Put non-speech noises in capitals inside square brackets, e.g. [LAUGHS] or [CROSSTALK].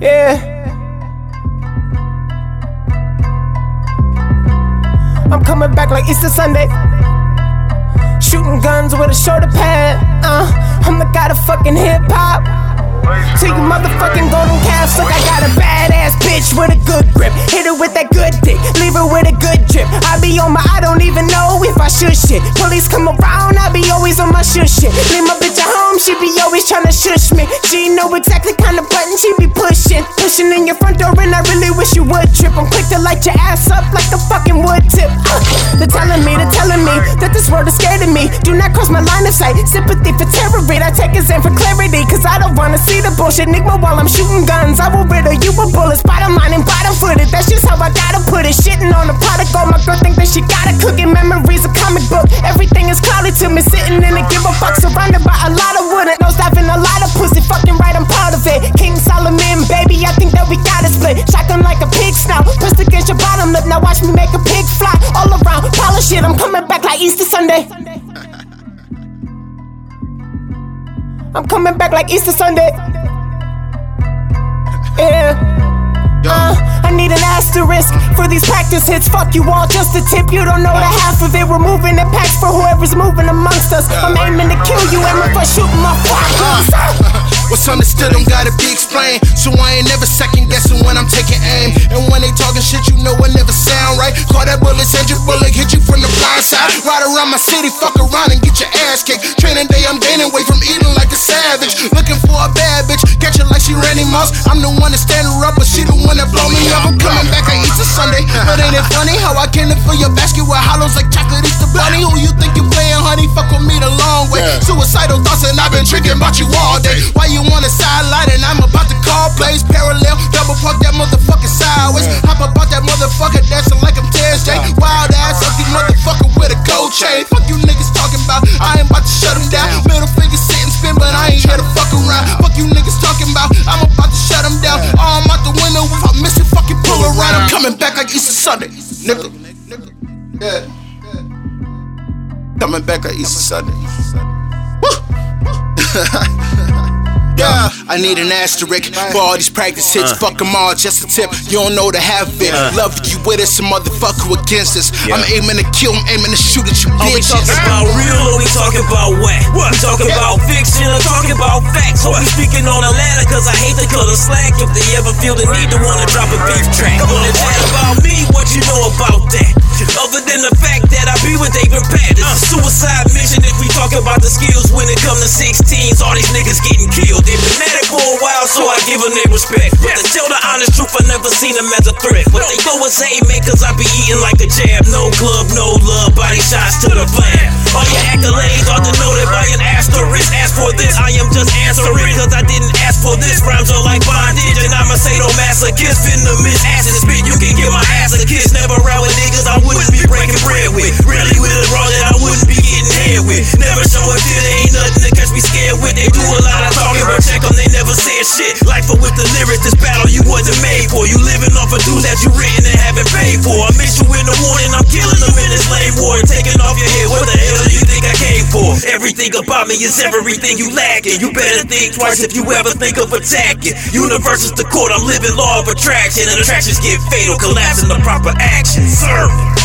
Yeah. I'm coming back like Easter Sunday. Shooting guns with a shoulder pad. Uh, I'm the god of fucking hip hop. To you motherfucking golden calves, look, I got a badass bitch with a good grip. Hit her with that good dick, leave her with a good drip. I be on my, I don't even know if I should shit. Police come around, I be always on my shush shit. Leave my bitch at home, she be always tryna shush me. She know exactly kind of button she in your front door, and I really wish you would trip. I'm quick to light your ass up like a fucking wood tip. They're telling me, they're telling me that this world is scared of me. Do not cross my line of sight. Sympathy for terror. I take a stand for clarity, cause I don't wanna see the bullshit. Nigga, while I'm shooting guns, I will riddle you with bullets. Bottom line and bottom footed, that's just how I gotta put it. Shitting on the product, all my girl think that she gotta cook it. Memories, a comic book, everything is cloudy to me. Sitting in a give a fuck, surrounded by a lot of wood. No stopping a lot of pussy, fucking right, I'm proud of it. King Solomon, baby, I think that we gotta split. Shotgun like a pig snout, pressed against your bottom lip. Now watch me make a pig fly all around. Polish it, I'm coming back like Easter Sunday. [LAUGHS] I'm coming back like Easter Sunday. Yeah. Uh, I need an asterisk for these practice hits. Fuck you all, just a tip. You don't know the half of it. We're moving the packs for whoever's moving amongst us. I'm aiming to kill you, aiming for shooting my fuck. Uh, [LAUGHS] What's understood don't gotta be explained. So I ain't never second guessing when I'm taking aim. And when they talking shit, you know it never sound right. Call that bullet, send your bullet, hit you from the blind side. Ride around my city, fuck around and get your ass kicked. Training day, I'm gaining weight from eating like a savage. Looking for a bad bitch, catch her like she Randy Moss. I'm the one to stand her up, but she funny how I came to fill your basket with hollows like chocolate Easter bunny? Who you think you playing, honey? Fuck with me the long way. Suicidal thoughts, and I've been drinking about you all day. Why you on the sideline and I'm about to call plays parallel. Double park that motherfucker sideways. Hop about that motherfucker dancing like I'm J. Wild ass ugly motherfucker with a gold chain. Fuck you niggas talking about. I ain't about to shut them down. Middle finger sit and spin, but I ain't here to fuck around. Fuck you niggas talking about. I'm about to shut them down. Arm I'm coming back like Easter Sunday. Nigga. Yeah. Coming back like Easter Sunday. [LAUGHS] Woo! Yeah, I need an asterisk for all these practice hits. Uh. Fuck them all, just a tip. You don't know the half of it. Uh. Love you with it, some motherfucker against us. I'm aiming to kill, I'm aiming to shoot at you Are we talking about real or we talking about whack? We talking about or talking Or we speaking on a ladder cause I hate to cut a slack if they ever feel the need to wanna drop a beef track. It's that about me, what you know about that? Other than the fact that I be with David Pat, it's a suicide mission if we talk about the skills when it come to 16s. All these niggas getting killed. At it for a while, so I give them their respect. But to tell the honest truth, I never seen them as a threat. But they know it's hate, man, cause I be eating like a jab. No club, no love, body shots to the flag. All your accolades are denoted by an asterisk. Ask for this, said shit. Life with the lyrics, this battle you wasn't made for. You living off of dudes that you written and haven't paid for. I miss you in the morning, I'm killing them in this lame war. Taking off your head, what the hell do you think I came for? Everything about me is everything you lacking. You better think twice if you ever think of attacking. Universe is the court, I'm living law of attraction. And attractions get fatal, collapse in the proper action. Serve.